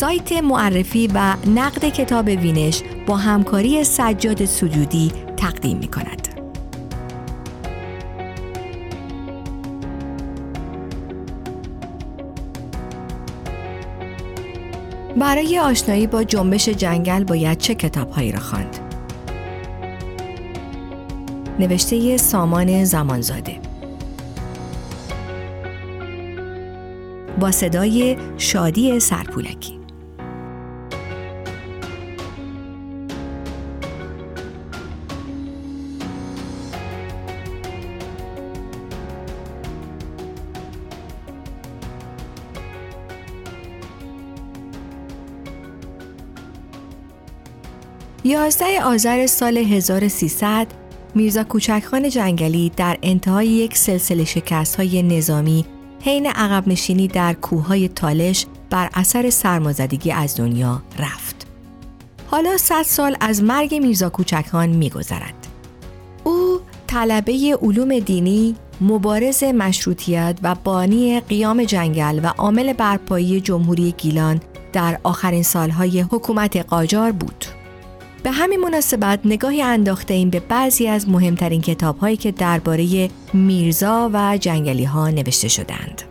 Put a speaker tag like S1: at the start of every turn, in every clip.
S1: سایت معرفی و نقد کتاب وینش با همکاری سجاد سجودی تقدیم می کند. برای آشنایی با جنبش جنگل باید چه کتابهایی را خواند؟ نوشته سامان زمانزاده. با صدای شادی سرپولکی. یازده آذر سال 1300 میرزا کوچکخان جنگلی در انتهای یک سلسله شکست های نظامی حین عقب نشینی در کوههای تالش بر اثر سرمازدگی از دنیا رفت. حالا صد سال از مرگ میرزا کوچکخان میگذرد. او طلبه علوم دینی، مبارز مشروطیت و بانی قیام جنگل و عامل برپایی جمهوری گیلان در آخرین سالهای حکومت قاجار بود. به همین مناسبت نگاهی انداخته این به بعضی از مهمترین کتاب هایی که درباره میرزا و جنگلی ها نوشته شدند.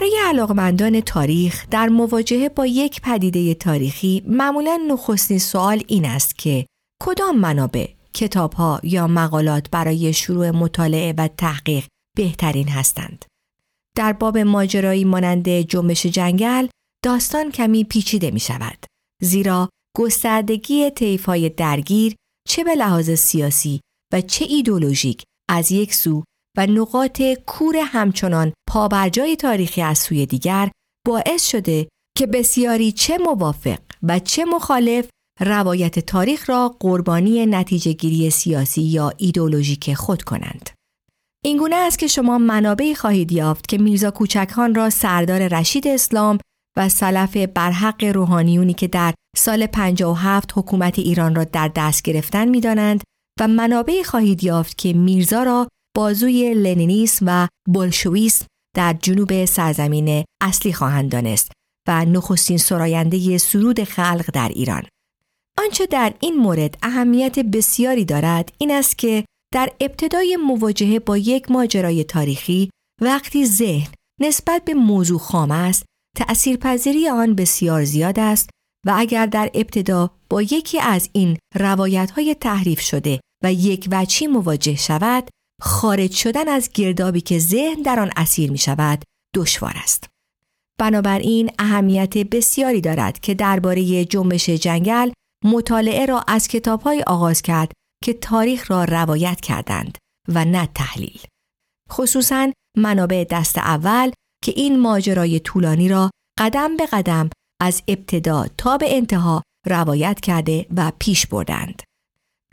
S1: برای علاقمندان تاریخ در مواجهه با یک پدیده تاریخی معمولا نخستین سوال این است که کدام منابع، کتابها یا مقالات برای شروع مطالعه و تحقیق بهترین هستند. در باب ماجرایی مانند جنبش جنگل داستان کمی پیچیده می شود. زیرا گستردگی طیف‌های درگیر چه به لحاظ سیاسی و چه ایدولوژیک از یک سو و نقاط کور همچنان پابرجای تاریخی از سوی دیگر باعث شده که بسیاری چه موافق و چه مخالف روایت تاریخ را قربانی نتیجه گیری سیاسی یا ایدولوژیک خود کنند. اینگونه است که شما منابعی خواهید یافت که میرزا کوچکان را سردار رشید اسلام و سلف برحق روحانیونی که در سال 57 حکومت ایران را در دست گرفتن می‌دانند و منابعی خواهید یافت که میرزا را بازوی لنینیسم و بولشویسم در جنوب سرزمین اصلی خواهند دانست و نخستین سراینده سرود خلق در ایران. آنچه در این مورد اهمیت بسیاری دارد این است که در ابتدای مواجهه با یک ماجرای تاریخی وقتی ذهن نسبت به موضوع خام است تأثیرپذیری آن بسیار زیاد است و اگر در ابتدا با یکی از این روایت های تحریف شده و یک وچی مواجه شود خارج شدن از گردابی که ذهن در آن اسیر می شود دشوار است. بنابراین اهمیت بسیاری دارد که درباره جنبش جنگل مطالعه را از کتابهای آغاز کرد که تاریخ را روایت کردند و نه تحلیل. خصوصا منابع دست اول که این ماجرای طولانی را قدم به قدم از ابتدا تا به انتها روایت کرده و پیش بردند.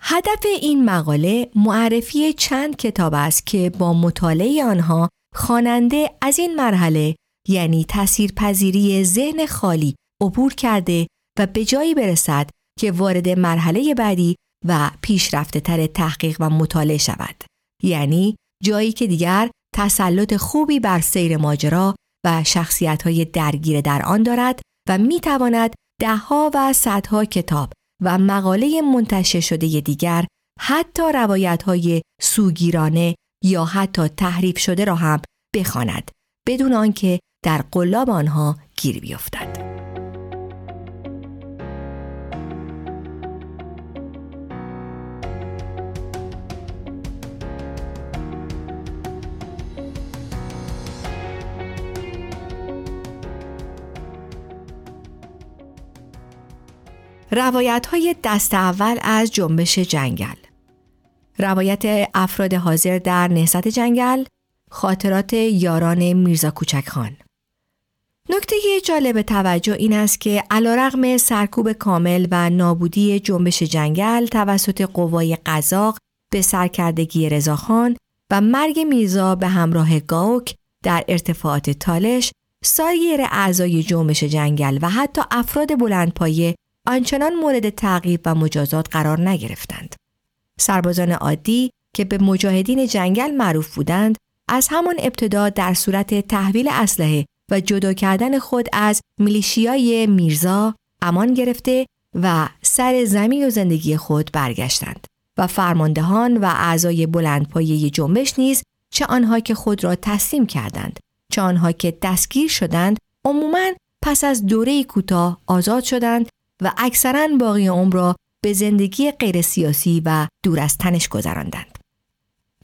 S1: هدف این مقاله معرفی چند کتاب است که با مطالعه آنها خواننده از این مرحله یعنی تاثیرپذیری ذهن خالی عبور کرده و به جایی برسد که وارد مرحله بعدی و پیشرفته تر تحقیق و مطالعه شود. یعنی جایی که دیگر تسلط خوبی بر سیر ماجرا و شخصیت های درگیر در آن دارد و می تواند دهها و صدها کتاب و مقاله منتشر شده دیگر حتی روایت های سوگیرانه یا حتی تحریف شده را هم بخواند بدون آنکه در قلاب آنها گیر بیفتد. روایت های دست اول از جنبش جنگل. روایت افراد حاضر در نهضت جنگل خاطرات یاران میرزا کوچک خان. نکته جالب توجه این است که علیرغم سرکوب کامل و نابودی جنبش جنگل توسط قوای قزاق به سرکردگی رضاخان و مرگ میرزا به همراه گاوک در ارتفاعات تالش سایر اعضای جنبش جنگل و حتی افراد بلندپایه آنچنان مورد تعقیب و مجازات قرار نگرفتند. سربازان عادی که به مجاهدین جنگل معروف بودند از همان ابتدا در صورت تحویل اسلحه و جدا کردن خود از میلیشیای میرزا امان گرفته و سر زمین و زندگی خود برگشتند و فرماندهان و اعضای بلندپایه جنبش نیز چه آنها که خود را تسلیم کردند چه آنها که دستگیر شدند عموماً پس از دوره کوتاه آزاد شدند و اکثرا باقی عمر را به زندگی غیر سیاسی و دور از تنش گذراندند.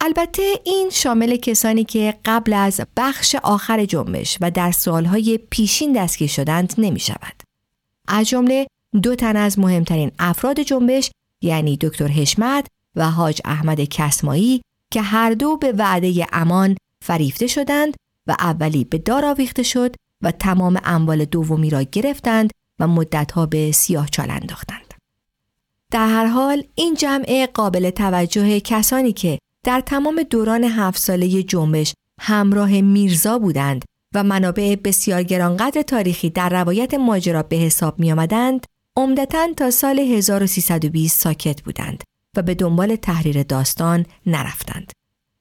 S1: البته این شامل کسانی که قبل از بخش آخر جنبش و در سالهای پیشین دستگیر شدند نمی شود. از جمله دو تن از مهمترین افراد جنبش یعنی دکتر حشمت و حاج احمد کسمایی که هر دو به وعده امان فریفته شدند و اولی به دار آویخته شد و تمام اموال دومی را گرفتند و مدتها به سیاه چال انداختند. در هر حال این جمع قابل توجه کسانی که در تمام دوران هفت ساله جنبش همراه میرزا بودند و منابع بسیار گرانقدر تاریخی در روایت ماجرا به حساب می آمدند، عمدتا تا سال 1320 ساکت بودند و به دنبال تحریر داستان نرفتند.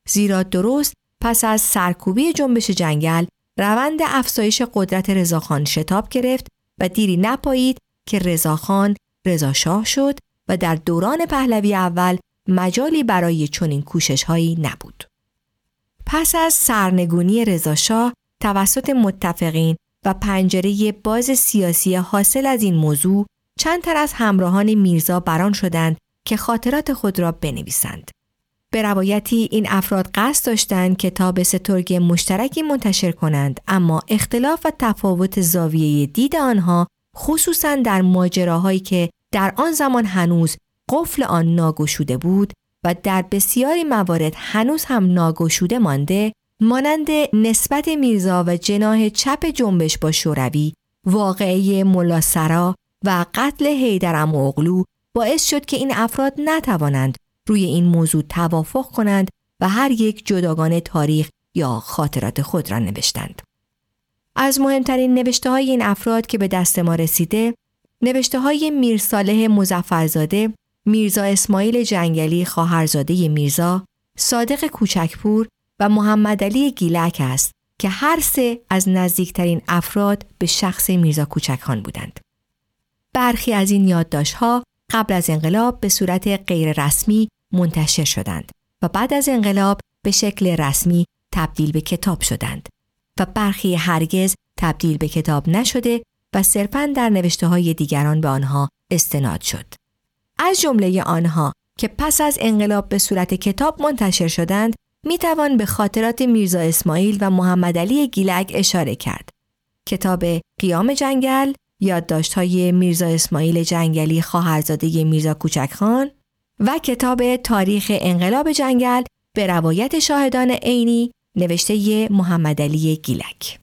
S1: زیرا درست پس از سرکوبی جنبش جنگل روند افزایش قدرت رضاخان شتاب گرفت و دیری نپایید که رضاخان رضاشاه شد و در دوران پهلوی اول مجالی برای چنین کوشش هایی نبود. پس از سرنگونی رضاشاه توسط متفقین و پنجره باز سیاسی حاصل از این موضوع چند تر از همراهان میرزا بران شدند که خاطرات خود را بنویسند. به روایتی این افراد قصد داشتند کتاب سترگ مشترکی منتشر کنند اما اختلاف و تفاوت زاویه دید آنها خصوصا در ماجراهایی که در آن زمان هنوز قفل آن ناگشوده بود و در بسیاری موارد هنوز هم ناگشوده مانده مانند نسبت میرزا و جناه چپ جنبش با شوروی واقعی ملاسرا و قتل حیدر اغلو باعث شد که این افراد نتوانند روی این موضوع توافق کنند و هر یک جداگانه تاریخ یا خاطرات خود را نوشتند. از مهمترین نوشته های این افراد که به دست ما رسیده، نوشته های میرصالح مزفرزاده، میرزا اسماعیل جنگلی خواهرزاده میرزا، صادق کوچکپور و محمد علی گیلک است که هر سه از نزدیکترین افراد به شخص میرزا کوچکخان بودند. برخی از این یادداشت‌ها قبل از انقلاب به صورت غیر رسمی منتشر شدند و بعد از انقلاب به شکل رسمی تبدیل به کتاب شدند و برخی هرگز تبدیل به کتاب نشده و صرفا در نوشته های دیگران به آنها استناد شد. از جمله آنها که پس از انقلاب به صورت کتاب منتشر شدند می توان به خاطرات میرزا اسماعیل و محمد علی گیلک اشاره کرد. کتاب قیام جنگل های میرزا اسماعیل جنگلی خواهرزاده میرزا کوچکخان و کتاب تاریخ انقلاب جنگل به روایت شاهدان عینی نوشته محمد علی گیلک.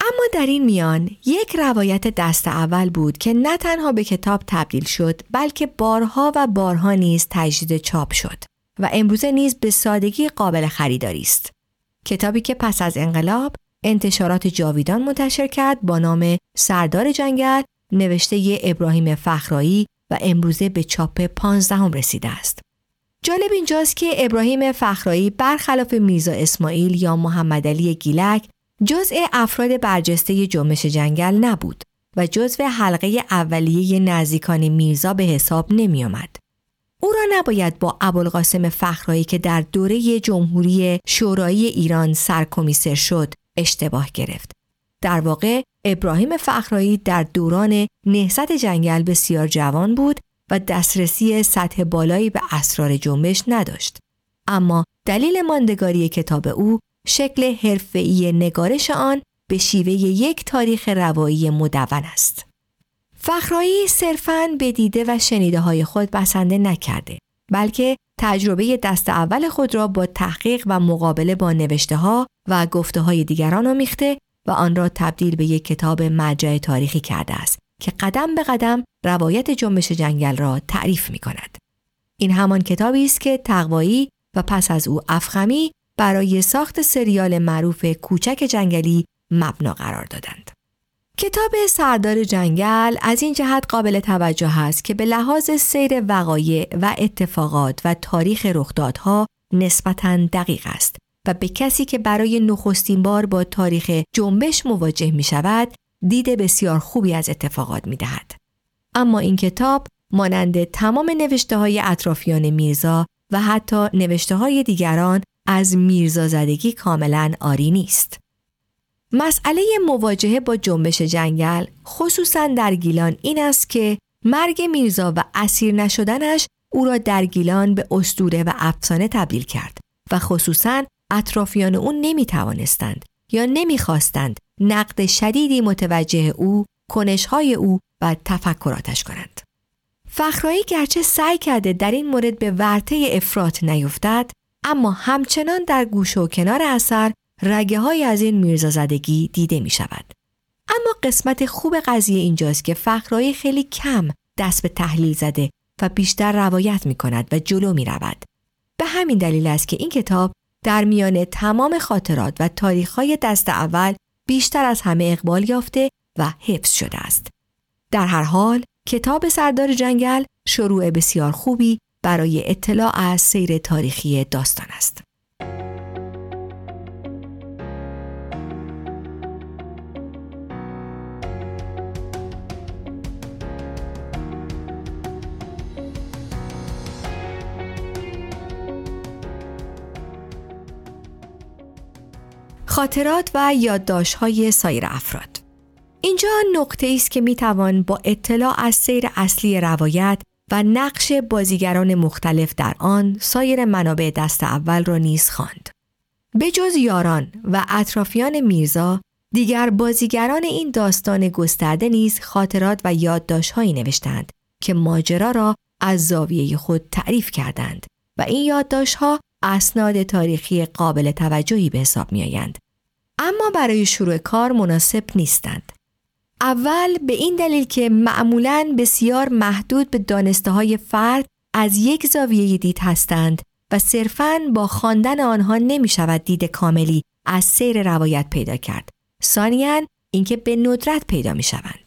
S1: اما در این میان یک روایت دست اول بود که نه تنها به کتاب تبدیل شد بلکه بارها و بارها نیز تجدید چاپ شد و امروزه نیز به سادگی قابل خریداری است. کتابی که پس از انقلاب انتشارات جاویدان منتشر کرد با نام سردار جنگل نوشته ابراهیم فخرایی و امروزه به چاپ پانزدهم رسیده است. جالب اینجاست که ابراهیم فخرایی برخلاف میرزا اسماعیل یا محمد علی گیلک جزء افراد برجسته جنبش جنگل نبود و جزو حلقه اولیه نزدیکان میرزا به حساب نمی آمد. او را نباید با ابوالقاسم فخرایی که در دوره جمهوری شورایی ایران سرکمیسر شد اشتباه گرفت. در واقع ابراهیم فخرایی در دوران نهضت جنگل بسیار جوان بود و دسترسی سطح بالایی به اسرار جنبش نداشت. اما دلیل ماندگاری کتاب او شکل حرفه‌ای نگارش آن به شیوه یک تاریخ روایی مدون است. فخرایی صرفاً به دیده و شنیده های خود بسنده نکرده بلکه تجربه دست اول خود را با تحقیق و مقابله با نوشته ها و گفته های دیگران آمیخته و آن را تبدیل به یک کتاب مرجع تاریخی کرده است که قدم به قدم روایت جنبش جنگل را تعریف می کند. این همان کتابی است که تقوایی و پس از او افخمی برای ساخت سریال معروف کوچک جنگلی مبنا قرار دادند. کتاب سردار جنگل از این جهت قابل توجه است که به لحاظ سیر وقایع و اتفاقات و تاریخ رخدادها نسبتاً دقیق است و به کسی که برای نخستین بار با تاریخ جنبش مواجه می شود دید بسیار خوبی از اتفاقات می دهد. اما این کتاب مانند تمام نوشته های اطرافیان میرزا و حتی نوشته های دیگران از میرزا زدگی کاملا آری نیست. مسئله مواجهه با جنبش جنگل خصوصا در گیلان این است که مرگ میرزا و اسیر نشدنش او را در گیلان به استوره و افسانه تبدیل کرد و خصوصا اطرافیان او نمی توانستند یا نمی‌خواستند نقد شدیدی متوجه او، کنشهای او و تفکراتش کنند. فخرایی گرچه سعی کرده در این مورد به ورطه افراط نیفتد اما همچنان در گوش و کنار اثر رگه های از این میرزازدگی دیده می شود. اما قسمت خوب قضیه اینجاست که فخرایی خیلی کم دست به تحلیل زده و بیشتر روایت می کند و جلو می رود. به همین دلیل است که این کتاب در میان تمام خاطرات و تاریخهای دست اول بیشتر از همه اقبال یافته و حفظ شده است. در هر حال کتاب سردار جنگل شروع بسیار خوبی برای اطلاع از سیر تاریخی داستان است. خاطرات و های سایر افراد اینجا نقطه است که می توان با اطلاع از سیر اصلی روایت و نقش بازیگران مختلف در آن سایر منابع دست اول را نیز خواند. به جز یاران و اطرافیان میرزا دیگر بازیگران این داستان گسترده نیز خاطرات و یادداشتهایی نوشتند که ماجرا را از زاویه خود تعریف کردند و این یادداشتها اسناد تاریخی قابل توجهی به حساب می آیند اما برای شروع کار مناسب نیستند. اول به این دلیل که معمولا بسیار محدود به دانسته های فرد از یک زاویه دید هستند و صرفاً با خواندن آنها نمی شود دید کاملی از سیر روایت پیدا کرد. ثانیاً اینکه به ندرت پیدا می شوند.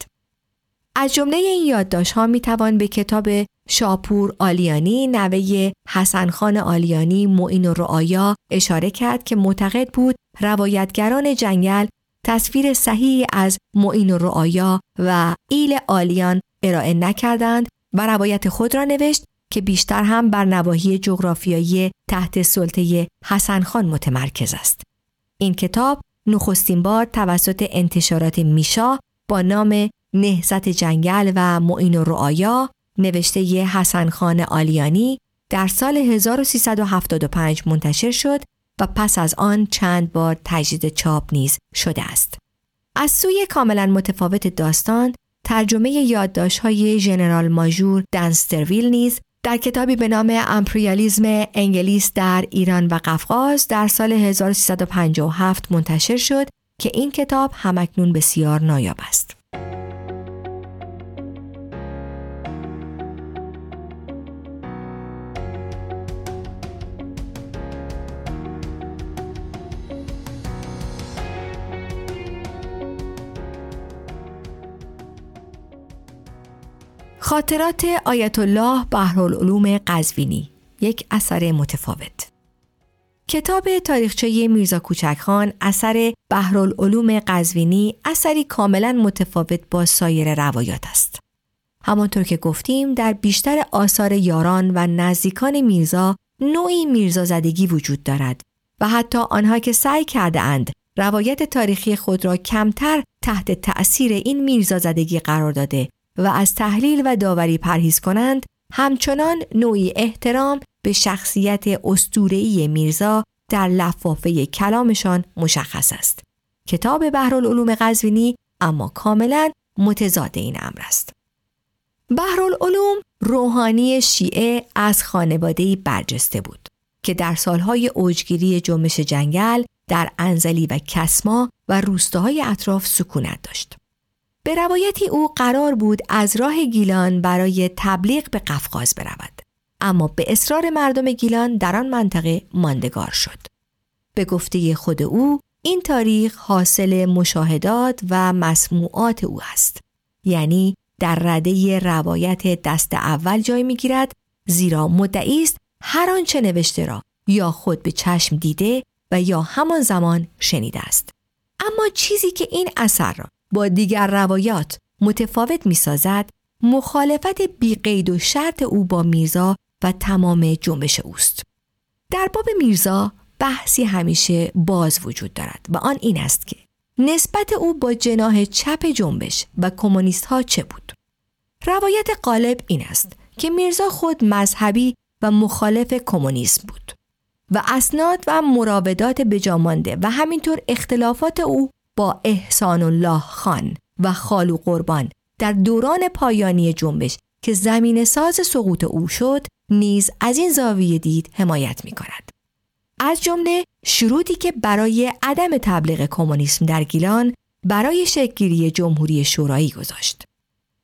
S1: از جمله این یادداشت ها می توان به کتاب شاپور آلیانی نوه حسن خان آلیانی معین و رعایا اشاره کرد که معتقد بود روایتگران جنگل تصویر صحیحی از معین و رعایا و ایل آلیان ارائه نکردند و روایت خود را نوشت که بیشتر هم بر نواحی جغرافیایی تحت سلطه حسن خان متمرکز است. این کتاب نخستین بار توسط انتشارات میشا با نام نهزت جنگل و معین و رعایا نوشته حسن خان آلیانی در سال 1375 منتشر شد و پس از آن چند بار تجدید چاپ نیز شده است. از سوی کاملا متفاوت داستان ترجمه یادداشت های ژنرال ماژور دنسترویل نیز در کتابی به نام امپریالیزم انگلیس در ایران و قفقاز در سال 1357 منتشر شد که این کتاب همکنون بسیار نایاب است. خاطرات آیت الله بحرالعلوم قزوینی یک اثر متفاوت کتاب تاریخچه میرزا کوچکخان اثر بحرالعلوم قزوینی اثری کاملا متفاوت با سایر روایات است. همانطور که گفتیم در بیشتر آثار یاران و نزدیکان میرزا نوعی میرزا زدگی وجود دارد و حتی آنها که سعی کرده اند روایت تاریخی خود را کمتر تحت تأثیر این میرزا زدگی قرار داده و از تحلیل و داوری پرهیز کنند همچنان نوعی احترام به شخصیت استورهی میرزا در لفافه کلامشان مشخص است. کتاب بحرالعلوم قزوینی اما کاملا متضاد این امر است. بحرالعلوم روحانی شیعه از خانواده برجسته بود که در سالهای اوجگیری جنبش جنگل در انزلی و کسما و روستاهای اطراف سکونت داشت. به روایتی او قرار بود از راه گیلان برای تبلیغ به قفقاز برود. اما به اصرار مردم گیلان در آن منطقه ماندگار شد. به گفته خود او این تاریخ حاصل مشاهدات و مسموعات او است. یعنی در رده روایت دست اول جای می‌گیرد زیرا مدعی است هر آنچه نوشته را یا خود به چشم دیده و یا همان زمان شنیده است. اما چیزی که این اثر را با دیگر روایات متفاوت می سازد مخالفت بیقید و شرط او با میرزا و تمام جنبش اوست. در باب میرزا بحثی همیشه باز وجود دارد و آن این است که نسبت او با جناح چپ جنبش و کمونیست ها چه بود؟ روایت غالب این است که میرزا خود مذهبی و مخالف کمونیسم بود و اسناد و مراودات بجامانده و همینطور اختلافات او با احسان الله خان و خالو قربان در دوران پایانی جنبش که زمین ساز سقوط او شد نیز از این زاویه دید حمایت می کند. از جمله شروطی که برای عدم تبلیغ کمونیسم در گیلان برای شکلگیری جمهوری شورایی گذاشت.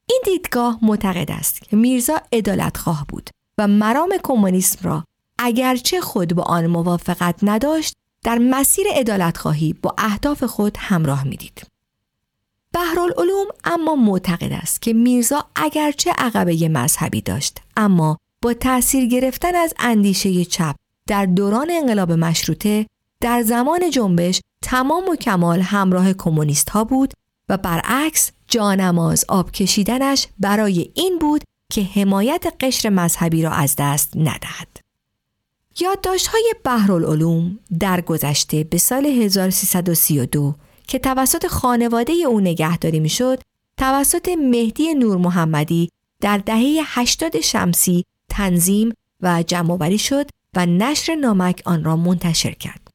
S1: این دیدگاه معتقد است که میرزا عدالتخواه بود و مرام کمونیسم را اگرچه خود با آن موافقت نداشت در مسیر عدالتخواهی با اهداف خود همراه می‌دید. بهرالعلوم اما معتقد است که میرزا اگرچه عقبه مذهبی داشت اما با تأثیر گرفتن از اندیشه چپ در دوران انقلاب مشروطه در زمان جنبش تمام و کمال همراه کمونیست ها بود و برعکس جانماز آب کشیدنش برای این بود که حمایت قشر مذهبی را از دست ندهد. یادداشت های بحرالعلوم در گذشته به سال 1332 که توسط خانواده او نگهداری می‌شد توسط مهدی نور محمدی در دهه 80 شمسی تنظیم و جمعآوری شد و نشر نامک آن را منتشر کرد.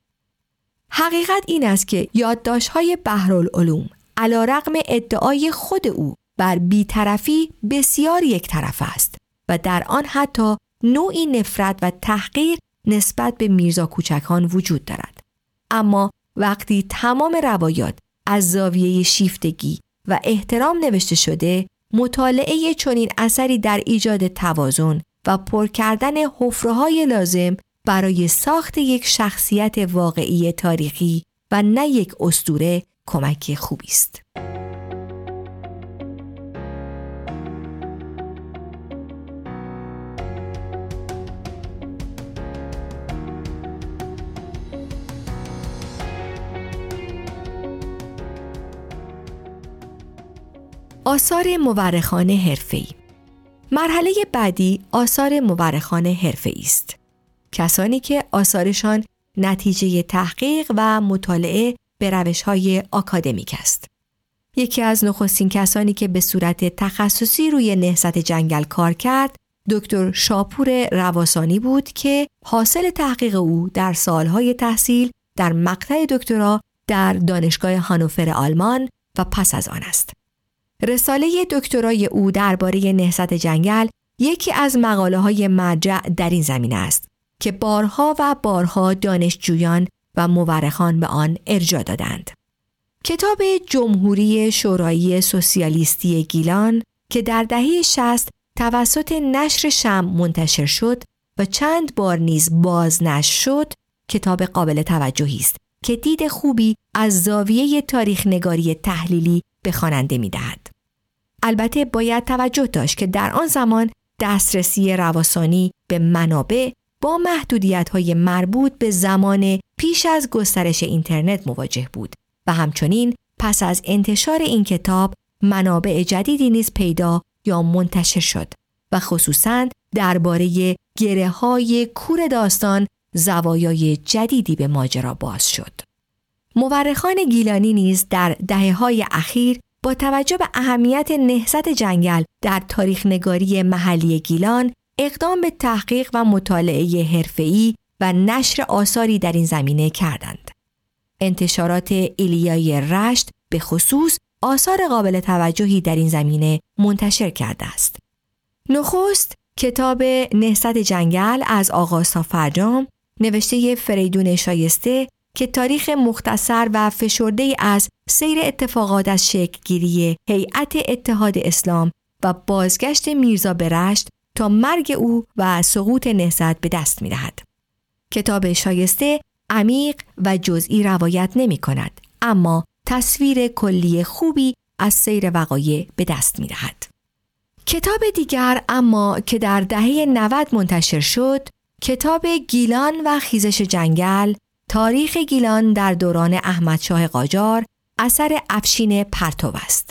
S1: حقیقت این است که یادداشت‌های بحرالعلوم علا رقم ادعای خود او بر بیطرفی بسیار یک طرف است و در آن حتی نوعی نفرت و تحقیر نسبت به میرزا کوچکان وجود دارد. اما وقتی تمام روایات از زاویه شیفتگی و احترام نوشته شده مطالعه چنین اثری در ایجاد توازن و پر کردن حفره لازم برای ساخت یک شخصیت واقعی تاریخی و نه یک استوره کمک خوبی است. آثار مورخانه حرفه‌ای مرحله بعدی آثار مورخانه حرفه است. کسانی که آثارشان نتیجه تحقیق و مطالعه به روش های آکادمیک است. یکی از نخستین کسانی که به صورت تخصصی روی نهضت جنگل کار کرد دکتر شاپور رواسانی بود که حاصل تحقیق او در سالهای تحصیل در مقطع دکترا در دانشگاه هانوفر آلمان و پس از آن است. رساله دکترای او درباره نهضت جنگل یکی از مقاله های مرجع در این زمینه است که بارها و بارها دانشجویان و مورخان به آن ارجا دادند. کتاب جمهوری شورایی سوسیالیستی گیلان که در دهه 60 توسط نشر شم منتشر شد و چند بار نیز باز نشر شد کتاب قابل توجهی است که دید خوبی از زاویه تاریخ نگاری تحلیلی به خواننده می دهد. البته باید توجه داشت که در آن زمان دسترسی رواسانی به منابع با محدودیت های مربوط به زمان پیش از گسترش اینترنت مواجه بود و همچنین پس از انتشار این کتاب منابع جدیدی نیز پیدا یا منتشر شد و خصوصا درباره گره های کور داستان زوایای جدیدی به ماجرا باز شد. مورخان گیلانی نیز در دهه های اخیر با توجه به اهمیت نهضت جنگل در تاریخ نگاری محلی گیلان اقدام به تحقیق و مطالعه حرفه‌ای و نشر آثاری در این زمینه کردند. انتشارات ایلیای رشت به خصوص آثار قابل توجهی در این زمینه منتشر کرده است. نخست کتاب نهست جنگل از آغاز تا فرجام نوشته فریدون شایسته که تاریخ مختصر و فشرده از سیر اتفاقات از شکلگیری هیئت اتحاد اسلام و بازگشت میرزا به رشت تا مرگ او و سقوط نهضت به دست می دهد. کتاب شایسته عمیق و جزئی روایت نمی کند اما تصویر کلی خوبی از سیر وقایع به دست می دهد. کتاب دیگر اما که در دهه 90 منتشر شد کتاب گیلان و خیزش جنگل تاریخ گیلان در دوران احمدشاه قاجار اثر افشین پرتو است.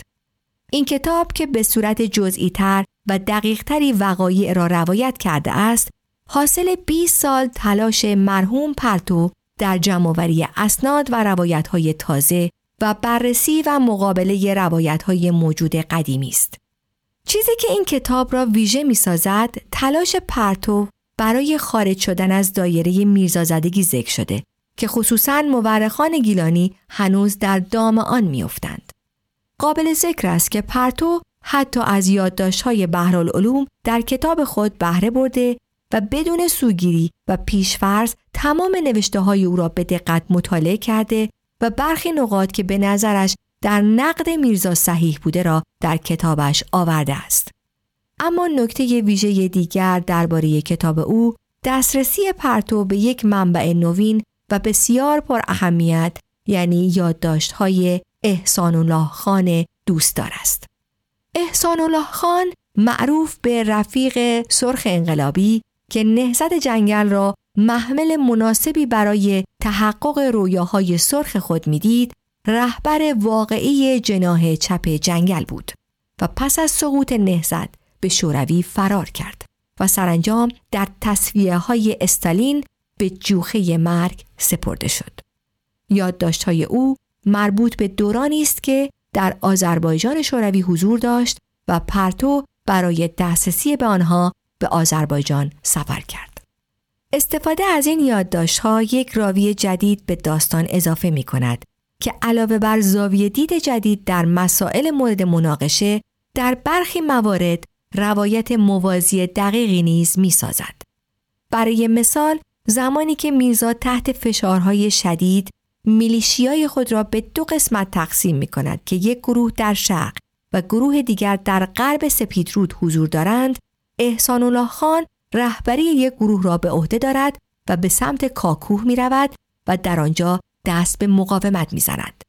S1: این کتاب که به صورت جزئی تر و دقیق تری وقایع را روایت کرده است حاصل 20 سال تلاش مرحوم پرتو در جمعوری اسناد و روایت های تازه و بررسی و مقابله روایت های موجود قدیمی است. چیزی که این کتاب را ویژه می سازد تلاش پرتو برای خارج شدن از دایره میرزازدگی ذکر شده که خصوصا مورخان گیلانی هنوز در دام آن میافتند. قابل ذکر است که پرتو حتی از یادداشت‌های بهرالعلوم در کتاب خود بهره برده و بدون سوگیری و پیشفرض تمام نوشته های او را به دقت مطالعه کرده و برخی نقاط که به نظرش در نقد میرزا صحیح بوده را در کتابش آورده است. اما نکته ویژه دیگر درباره کتاب او دسترسی پرتو به یک منبع نوین و بسیار پر اهمیت یعنی یادداشت های احسان الله خان دوستدار است. احسان الله خان معروف به رفیق سرخ انقلابی که نهزت جنگل را محمل مناسبی برای تحقق رویاهای سرخ خود می‌دید رهبر واقعی جناه چپ جنگل بود و پس از سقوط نهزت به شوروی فرار کرد و سرانجام در تصویه های استالین به جوخه مرگ سپرده شد. یادداشت های او مربوط به دورانی است که در آذربایجان شوروی حضور داشت و پرتو برای دسترسی به آنها به آذربایجان سفر کرد. استفاده از این یادداشت ها یک راوی جدید به داستان اضافه می کند که علاوه بر زاویه دید جدید در مسائل مورد مناقشه در برخی موارد روایت موازی دقیقی نیز می سازد. برای مثال زمانی که میرزا تحت فشارهای شدید میلیشیای خود را به دو قسمت تقسیم می کند که یک گروه در شرق و گروه دیگر در غرب سپیدرود حضور دارند احسان الله خان رهبری یک گروه را به عهده دارد و به سمت کاکوه می رود و در آنجا دست به مقاومت می زند.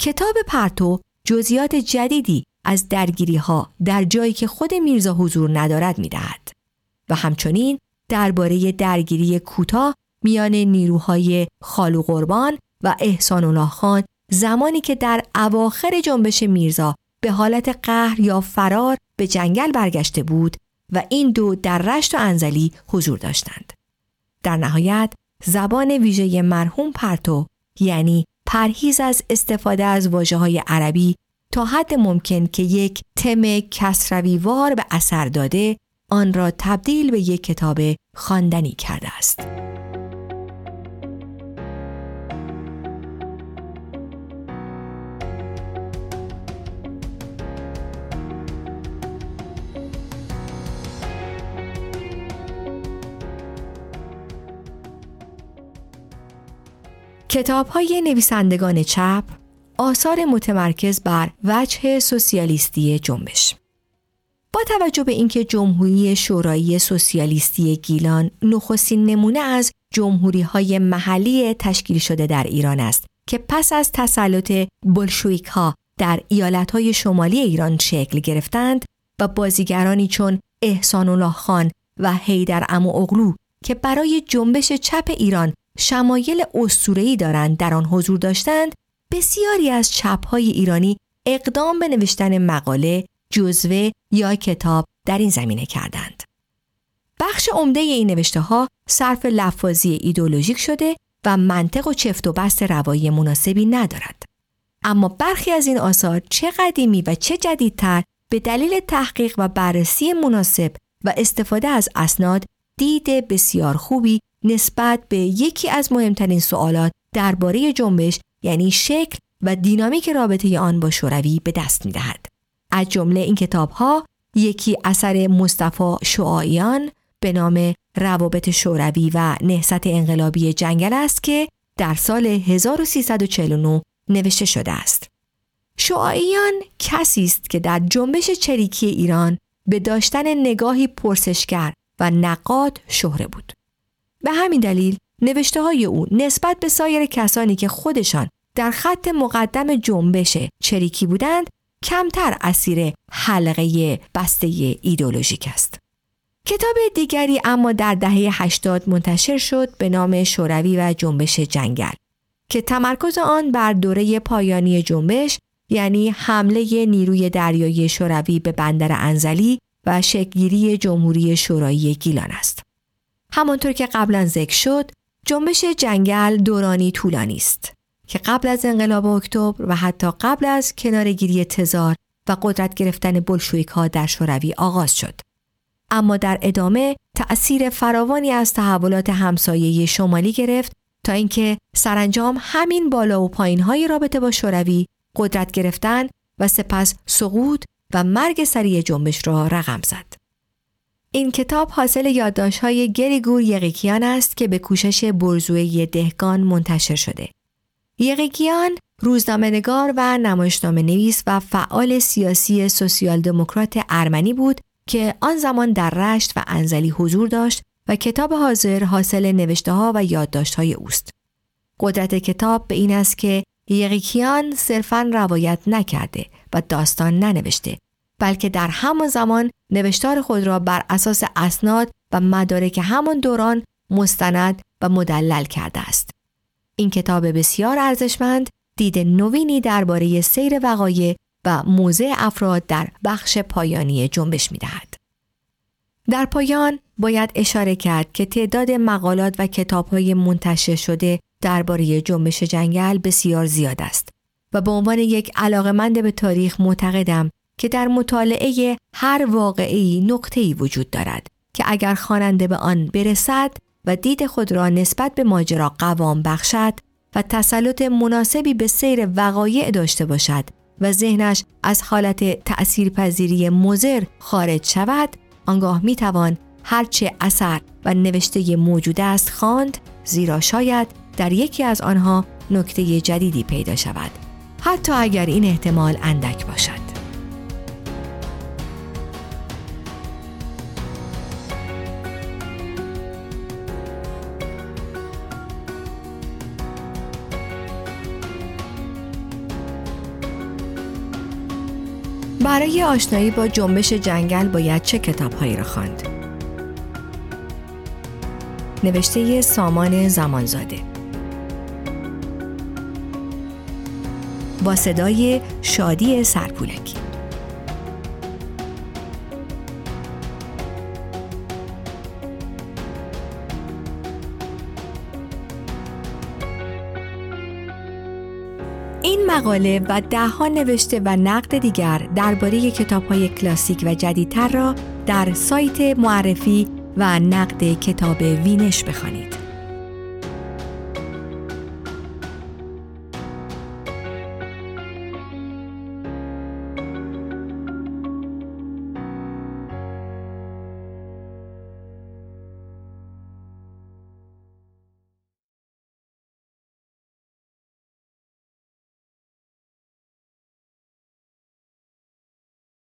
S1: کتاب پرتو جزیات جدیدی از درگیری ها در جایی که خود میرزا حضور ندارد می دهد. و همچنین درباره درگیری کوتاه میان نیروهای خالو قربان و احسان الله خان زمانی که در اواخر جنبش میرزا به حالت قهر یا فرار به جنگل برگشته بود و این دو در رشت و انزلی حضور داشتند. در نهایت زبان ویژه مرحوم پرتو یعنی پرهیز از استفاده از واجه های عربی تا حد ممکن که یک تم کسرویوار به اثر داده آن را تبدیل به یک کتاب خواندنی کرده است. کتاب های نویسندگان چپ آثار متمرکز بر وجه سوسیالیستی جنبش با توجه به اینکه جمهوری شورایی سوسیالیستی گیلان نخستین نمونه از جمهوری های محلی تشکیل شده در ایران است که پس از تسلط بلشویک ها در ایالت های شمالی ایران شکل گرفتند و بازیگرانی چون احسان الله خان و حیدر امو اغلو که برای جنبش چپ ایران شمایل اسطوره‌ای دارند در آن حضور داشتند بسیاری از چپهای ایرانی اقدام به نوشتن مقاله جزوه یا کتاب در این زمینه کردند. بخش عمده این نوشته ها صرف لفاظی ایدولوژیک شده و منطق و چفت و بست روایی مناسبی ندارد. اما برخی از این آثار چه قدیمی و چه جدیدتر به دلیل تحقیق و بررسی مناسب و استفاده از اسناد دید بسیار خوبی نسبت به یکی از مهمترین سوالات درباره جنبش یعنی شکل و دینامیک رابطه آن با شوروی به دست می دهد. از جمله این کتاب ها یکی اثر مصطفی شعایان به نام روابط شوروی و نهست انقلابی جنگل است که در سال 1349 نوشته شده است. شعاییان کسی است که در جنبش چریکی ایران به داشتن نگاهی پرسشگر و نقاد شهره بود. به همین دلیل نوشته های او نسبت به سایر کسانی که خودشان در خط مقدم جنبش چریکی بودند کمتر اسیر حلقه بسته ایدولوژیک است. کتاب دیگری اما در دهه 80 منتشر شد به نام شوروی و جنبش جنگل که تمرکز آن بر دوره پایانی جنبش یعنی حمله نیروی دریایی شوروی به بندر انزلی و شکلگیری جمهوری شورایی گیلان است. همانطور که قبلا ذکر شد، جنبش جنگل دورانی طولانی است که قبل از انقلاب اکتبر و حتی قبل از کنارگیری تزار و قدرت گرفتن بلشویک ها در شوروی آغاز شد. اما در ادامه تأثیر فراوانی از تحولات همسایه شمالی گرفت تا اینکه سرانجام همین بالا و پایین های رابطه با شوروی قدرت گرفتن و سپس سقوط و مرگ سریع جنبش را رقم زد. این کتاب حاصل یادداشت های گریگور یقیکیان است که به کوشش برزوی دهگان منتشر شده. یقیکیان روزنامه‌نگار و نمایشنامه نویس و فعال سیاسی سوسیال دموکرات ارمنی بود که آن زمان در رشت و انزلی حضور داشت و کتاب حاضر حاصل نوشته ها و یادداشت های اوست. قدرت کتاب به این است که یقیکیان صرفا روایت نکرده و داستان ننوشته بلکه در همان زمان نوشتار خود را بر اساس اسناد و مدارک همان دوران مستند و مدلل کرده است. این کتاب بسیار ارزشمند دید نوینی درباره سیر وقایع و موضع افراد در بخش پایانی جنبش می دهد. در پایان باید اشاره کرد که تعداد مقالات و کتابهای منتشر شده درباره جنبش جنگل بسیار زیاد است و به عنوان یک علاقمند به تاریخ معتقدم که در مطالعه هر واقعی نقطه‌ای وجود دارد که اگر خواننده به آن برسد و دید خود را نسبت به ماجرا قوام بخشد و تسلط مناسبی به سیر وقایع داشته باشد و ذهنش از حالت تأثیرپذیری مزر خارج شود آنگاه می‌توان هرچه اثر و نوشته موجود است خواند زیرا شاید در یکی از آنها نکته جدیدی پیدا شود. حتی اگر این احتمال اندک باشد. برای آشنایی با جنبش جنگل باید چه کتابهایی را خواند؟ نوشته سامان زمانزاده با صدای شادی سرپولکی مقاله و دهها نوشته و نقد دیگر درباره کتاب‌های کلاسیک و جدیدتر را در سایت معرفی و نقد کتاب وینش بخوانید.